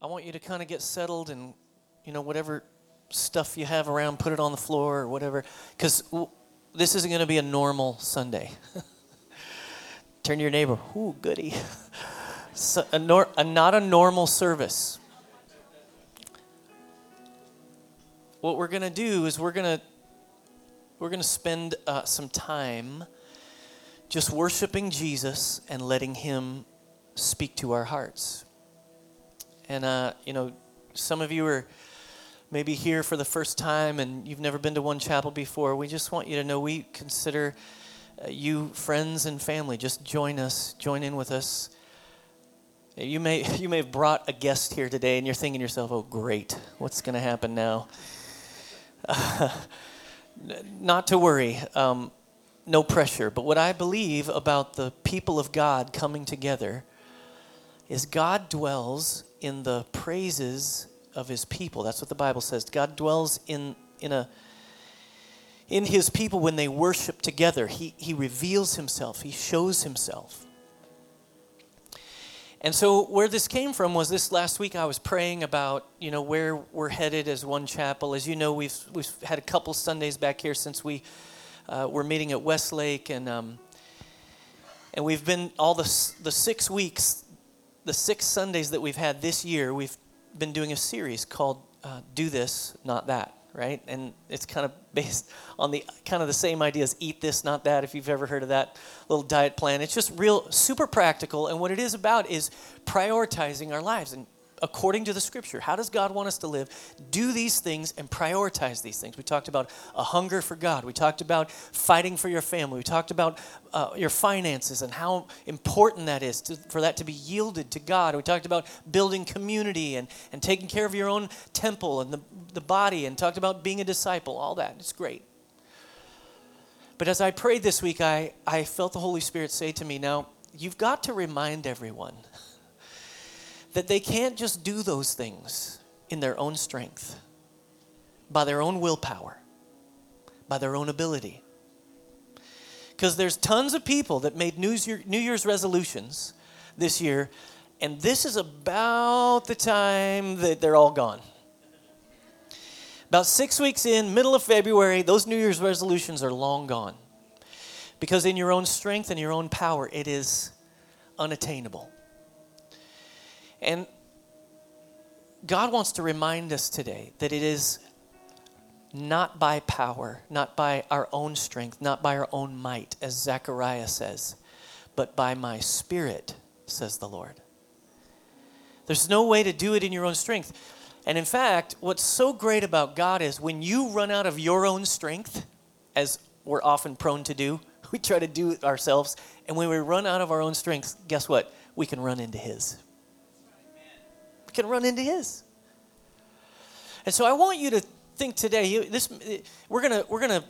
I want you to kind of get settled and, you know, whatever stuff you have around, put it on the floor or whatever. Because w- this isn't going to be a normal Sunday. Turn to your neighbor, ooh, goody. So, a nor- a, not a normal service. What we're going to do is we're going to we're going to spend uh, some time just worshiping Jesus and letting Him speak to our hearts. And, uh, you know, some of you are maybe here for the first time and you've never been to one chapel before. We just want you to know we consider uh, you friends and family. Just join us, join in with us. You may, you may have brought a guest here today and you're thinking to yourself, oh, great, what's going to happen now? Uh, not to worry. Um, no pressure. But what I believe about the people of God coming together is God dwells in the praises of his people. That's what the Bible says. God dwells in, in a in his people when they worship together. He, he reveals himself, he shows himself. And so where this came from was this last week I was praying about, you know, where we're headed as one chapel. As you know, we've we've had a couple Sundays back here since we uh, were meeting at Westlake and um, and we've been all the the 6 weeks the six Sundays that we've had this year, we've been doing a series called uh, Do This, Not That, right? And it's kind of based on the kind of the same ideas eat this, not that, if you've ever heard of that little diet plan. It's just real, super practical. And what it is about is prioritizing our lives. And according to the scripture. How does God want us to live? Do these things and prioritize these things. We talked about a hunger for God. We talked about fighting for your family. We talked about uh, your finances and how important that is to, for that to be yielded to God. We talked about building community and, and taking care of your own temple and the, the body and talked about being a disciple, all that. It's great. But as I prayed this week, I, I felt the Holy Spirit say to me, Now, you've got to remind everyone that they can't just do those things in their own strength, by their own willpower, by their own ability. Because there's tons of people that made New, Year, New Year's resolutions this year, and this is about the time that they're all gone. About six weeks in, middle of February, those New Year's resolutions are long gone. Because in your own strength and your own power, it is unattainable. And God wants to remind us today that it is not by power, not by our own strength, not by our own might, as Zechariah says, but by my spirit, says the Lord. There's no way to do it in your own strength. And in fact, what's so great about God is when you run out of your own strength, as we're often prone to do, we try to do it ourselves. And when we run out of our own strength, guess what? We can run into His can run into His. And so I want you to think today. This we're gonna we're gonna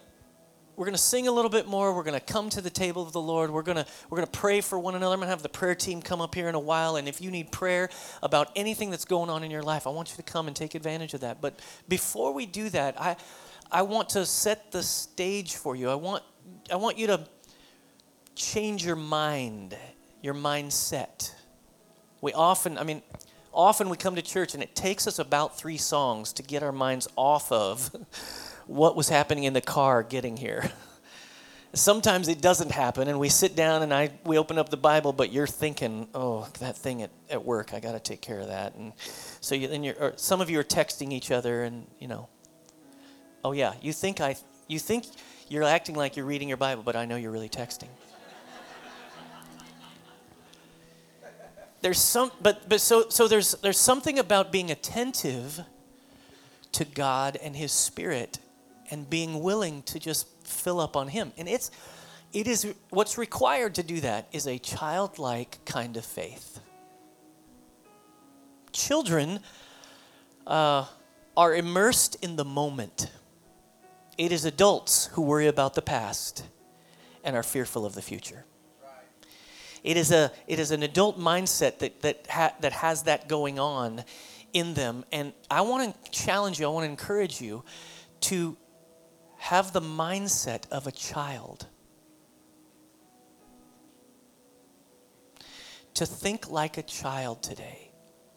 we're going to sing a little bit more. We're going to come to the table of the Lord. We're going to we're going to pray for one another. I'm going to have the prayer team come up here in a while and if you need prayer about anything that's going on in your life, I want you to come and take advantage of that. But before we do that, I I want to set the stage for you. I want I want you to change your mind, your mindset. We often, I mean, often we come to church and it takes us about three songs to get our minds off of what was happening in the car getting here. Sometimes it doesn't happen, and we sit down and I we open up the Bible, but you're thinking, "Oh, that thing at, at work, I got to take care of that." And so you, then you're, some of you are texting each other, and you know, oh yeah, you think I, you think you're acting like you're reading your Bible, but I know you're really texting. There's some but but so so there's there's something about being attentive to God and his spirit and being willing to just fill up on him. And it's it is what's required to do that is a childlike kind of faith. Children uh, are immersed in the moment. It is adults who worry about the past and are fearful of the future it is, a, it is an adult mindset that, that, ha, that has that going on in them. And I want to challenge you, I want to encourage you to have the mindset of a child. To think like a child today.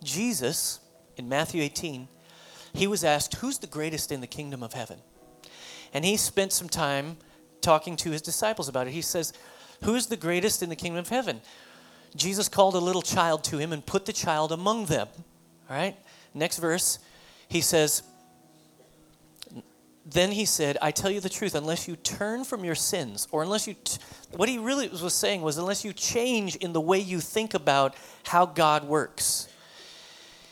Jesus in Matthew 18, he was asked, Who's the greatest in the kingdom of heaven? And he spent some time talking to his disciples about it. He says, Who's the greatest in the kingdom of heaven? Jesus called a little child to him and put the child among them. All right? Next verse, he says, Then he said, I tell you the truth, unless you turn from your sins, or unless you, t- what he really was saying was, unless you change in the way you think about how God works.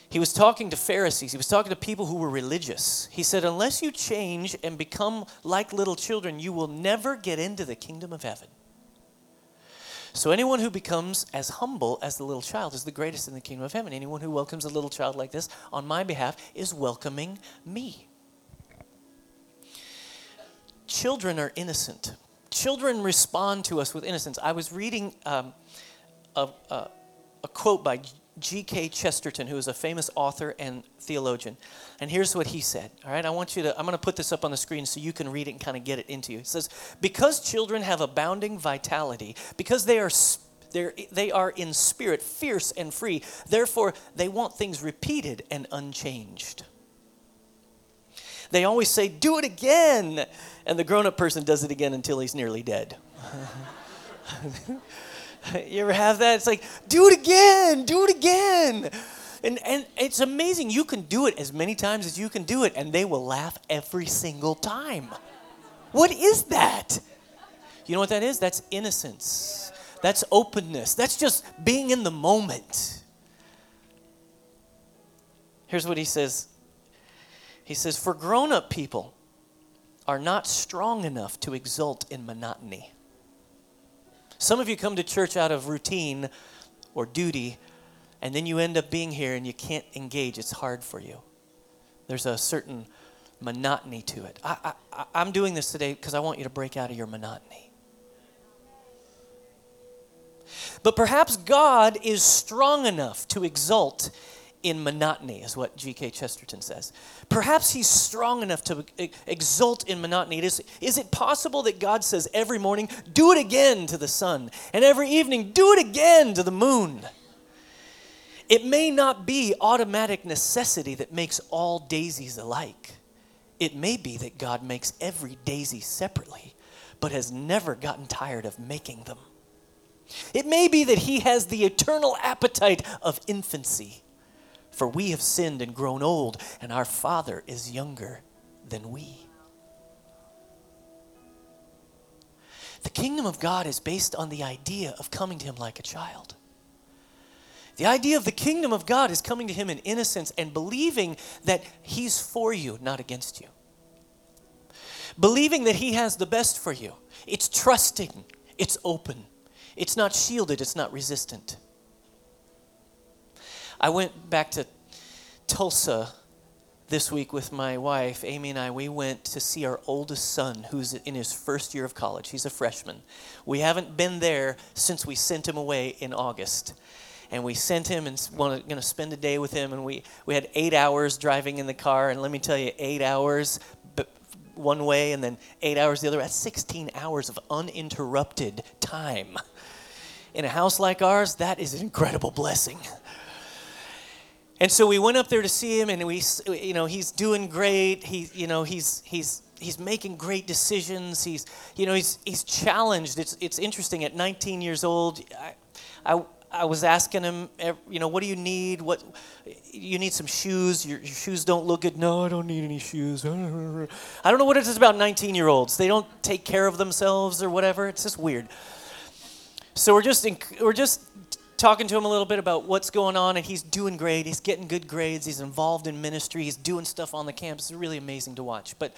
He was talking to Pharisees. He was talking to people who were religious. He said, Unless you change and become like little children, you will never get into the kingdom of heaven. So, anyone who becomes as humble as the little child is the greatest in the kingdom of heaven. Anyone who welcomes a little child like this on my behalf is welcoming me. Children are innocent. Children respond to us with innocence. I was reading um, a, a, a quote by G.K. Chesterton, who is a famous author and theologian. And here's what he said. All right, I want you to, I'm going to put this up on the screen so you can read it and kind of get it into you. He says, Because children have abounding vitality, because they are they're, they are in spirit fierce and free. Therefore, they want things repeated and unchanged. They always say, Do it again. And the grown up person does it again until he's nearly dead. you ever have that? It's like, do it again, do it again. And, and it's amazing. You can do it as many times as you can do it, and they will laugh every single time. What is that? You know what that is? That's innocence. That's openness. That's just being in the moment. Here's what he says He says, For grown up people are not strong enough to exult in monotony. Some of you come to church out of routine or duty, and then you end up being here and you can't engage. It's hard for you. There's a certain monotony to it. I, I, I'm doing this today because I want you to break out of your monotony. But perhaps God is strong enough to exult in monotony, is what G.K. Chesterton says. Perhaps he's strong enough to exult in monotony. Is, is it possible that God says every morning, do it again to the sun, and every evening, do it again to the moon? It may not be automatic necessity that makes all daisies alike. It may be that God makes every daisy separately, but has never gotten tired of making them. It may be that He has the eternal appetite of infancy for we have sinned and grown old, and our Father is younger than we. The kingdom of God is based on the idea of coming to Him like a child. The idea of the kingdom of God is coming to Him in innocence and believing that He's for you, not against you. Believing that He has the best for you. It's trusting, it's open, it's not shielded, it's not resistant. I went back to Tulsa this week with my wife, Amy and I. We went to see our oldest son, who's in his first year of college. He's a freshman. We haven't been there since we sent him away in August. And we sent him and going to spend a day with him. And we, we had eight hours driving in the car. And let me tell you, eight hours one way and then eight hours the other. That's 16 hours of uninterrupted time. In a house like ours, that is an incredible blessing. And so we went up there to see him, and we, you know, he's doing great. He, you know, he's he's he's making great decisions. He's, you know, he's he's challenged. It's it's interesting. At 19 years old, I, I, I was asking him, you know, what do you need? What you need some shoes? Your, your shoes don't look good. No, I don't need any shoes. I don't know what it is about 19 year olds. They don't take care of themselves or whatever. It's just weird. So we're just we're just talking to him a little bit about what's going on, and he's doing great. He's getting good grades. He's involved in ministry. He's doing stuff on the campus. It's really amazing to watch. But,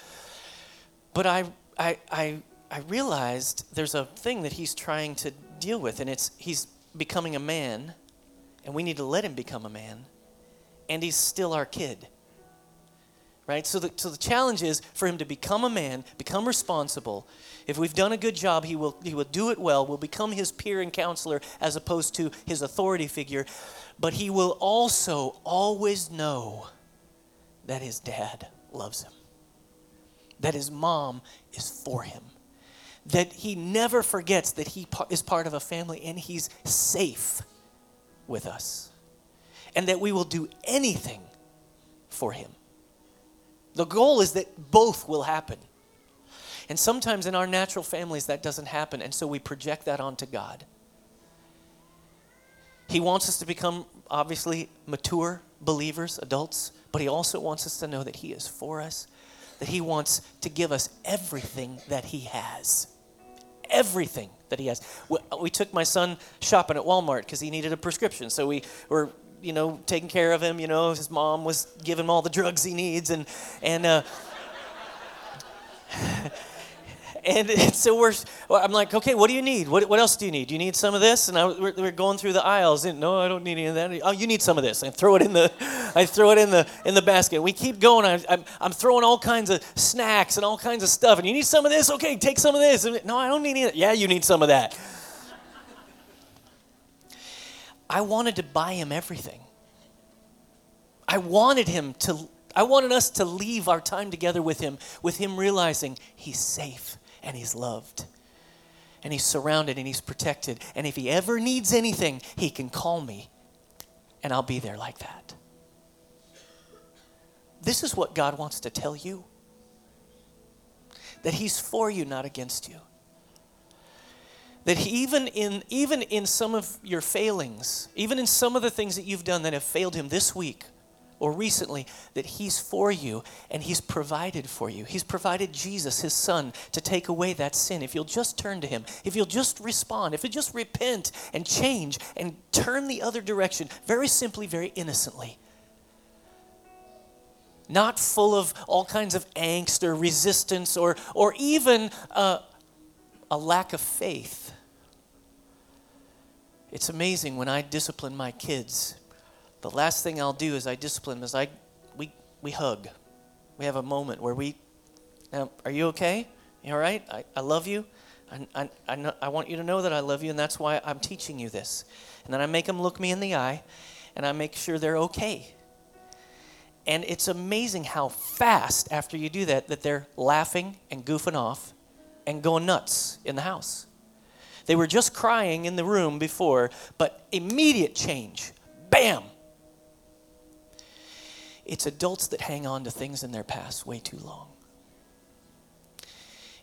but I, I, I, I realized there's a thing that he's trying to deal with, and it's he's becoming a man, and we need to let him become a man, and he's still our kid right? So the, so the challenge is for him to become a man, become responsible. If we've done a good job, he will, he will do it well, will become his peer and counselor as opposed to his authority figure. But he will also always know that his dad loves him, that his mom is for him, that he never forgets that he is part of a family and he's safe with us, and that we will do anything for him. The goal is that both will happen. And sometimes in our natural families, that doesn't happen, and so we project that onto God. He wants us to become, obviously, mature believers, adults, but He also wants us to know that He is for us, that He wants to give us everything that He has. Everything that He has. We took my son shopping at Walmart because he needed a prescription, so we were you know, taking care of him. You know, his mom was giving him all the drugs he needs, and and uh, and, so we're. I'm like, okay, what do you need? What, what else do you need? Do you need some of this? And I, we're, we're going through the aisles, and no, I don't need any of that. Oh, you need some of this. And throw it in the, I throw it in the in the basket. We keep going. I, I'm I'm throwing all kinds of snacks and all kinds of stuff. And you need some of this? Okay, take some of this. And, no, I don't need any. Yeah, you need some of that. I wanted to buy him everything. I wanted him to, I wanted us to leave our time together with him, with him realizing he's safe and he's loved. And he's surrounded and he's protected. And if he ever needs anything, he can call me and I'll be there like that. This is what God wants to tell you that he's for you, not against you that even in even in some of your failings even in some of the things that you've done that have failed him this week or recently that he's for you and he's provided for you. He's provided jesus his son to take away that sin. If you'll just turn to him if you'll just respond if you just repent and change and turn the other direction very simply very innocently. Not full of all kinds of angst or resistance or, or even uh, a lack of faith. It's amazing when I discipline my kids. The last thing I'll do is I discipline them is I we we hug. We have a moment where we now are you okay? You all right? I, I love you. I, I, I, know, I want you to know that I love you, and that's why I'm teaching you this. And then I make them look me in the eye, and I make sure they're okay. And it's amazing how fast after you do that that they're laughing and goofing off and going nuts in the house. They were just crying in the room before, but immediate change. Bam! It's adults that hang on to things in their past way too long.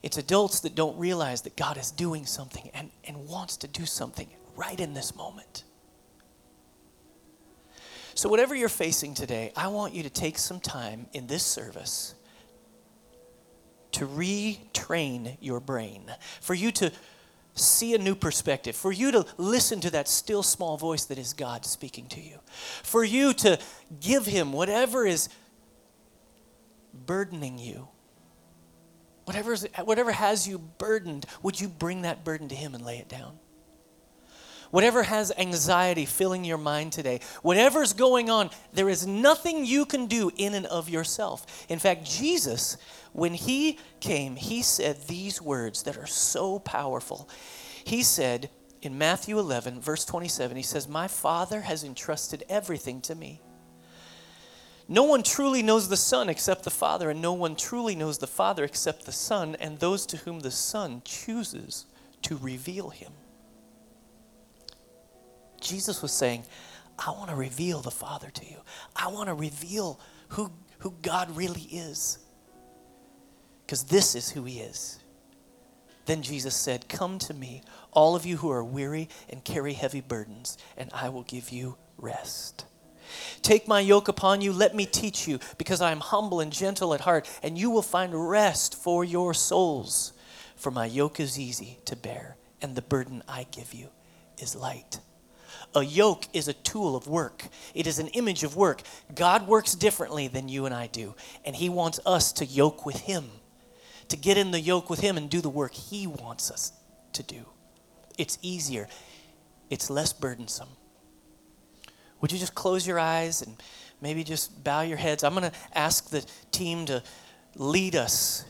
It's adults that don't realize that God is doing something and, and wants to do something right in this moment. So, whatever you're facing today, I want you to take some time in this service to retrain your brain, for you to see a new perspective, for you to listen to that still small voice that is God speaking to you, for you to give Him whatever is burdening you. Whatever, whatever has you burdened, would you bring that burden to Him and lay it down? Whatever has anxiety filling your mind today, whatever's going on, there is nothing you can do in and of yourself. In fact, Jesus when he came, he said these words that are so powerful. He said in Matthew 11, verse 27, he says, My Father has entrusted everything to me. No one truly knows the Son except the Father, and no one truly knows the Father except the Son, and those to whom the Son chooses to reveal him. Jesus was saying, I want to reveal the Father to you. I want to reveal who, who God really is because this is who he is. Then Jesus said, Come to me, all of you who are weary and carry heavy burdens, and I will give you rest. Take my yoke upon you, let me teach you, because I am humble and gentle at heart, and you will find rest for your souls. For my yoke is easy to bear, and the burden I give you is light. A yoke is a tool of work. It is an image of work. God works differently than you and I do, and He wants us to yoke with Him to get in the yoke with Him and do the work He wants us to do. It's easier, it's less burdensome. Would you just close your eyes and maybe just bow your heads? I'm going to ask the team to lead us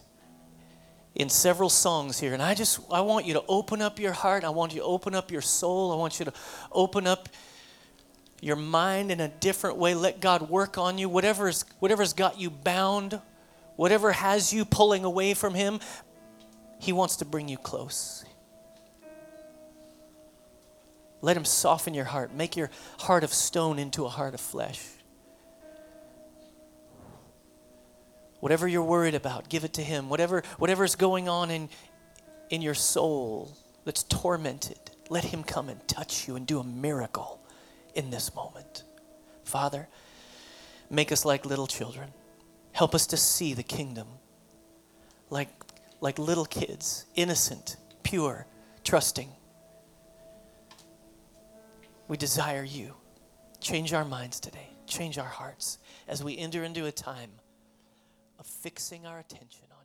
in several songs here and i just i want you to open up your heart. I want you to open up your soul. I want you to open up your mind in a different way. Let god work on you. Whatever's whatever's got you bound whatever has you pulling away from Him, He wants to bring you close. Let Him soften your heart, make your heart of stone into a heart of flesh. Whatever you're worried about, give it to Him. Whatever, whatever's going on in, in your soul that's tormented, let Him come and touch you and do a miracle in this moment. Father, make us like little children. Help us to see the kingdom like, like little kids, innocent, pure, trusting. We desire you. Change our minds today, change our hearts as we enter into a time of fixing our attention on.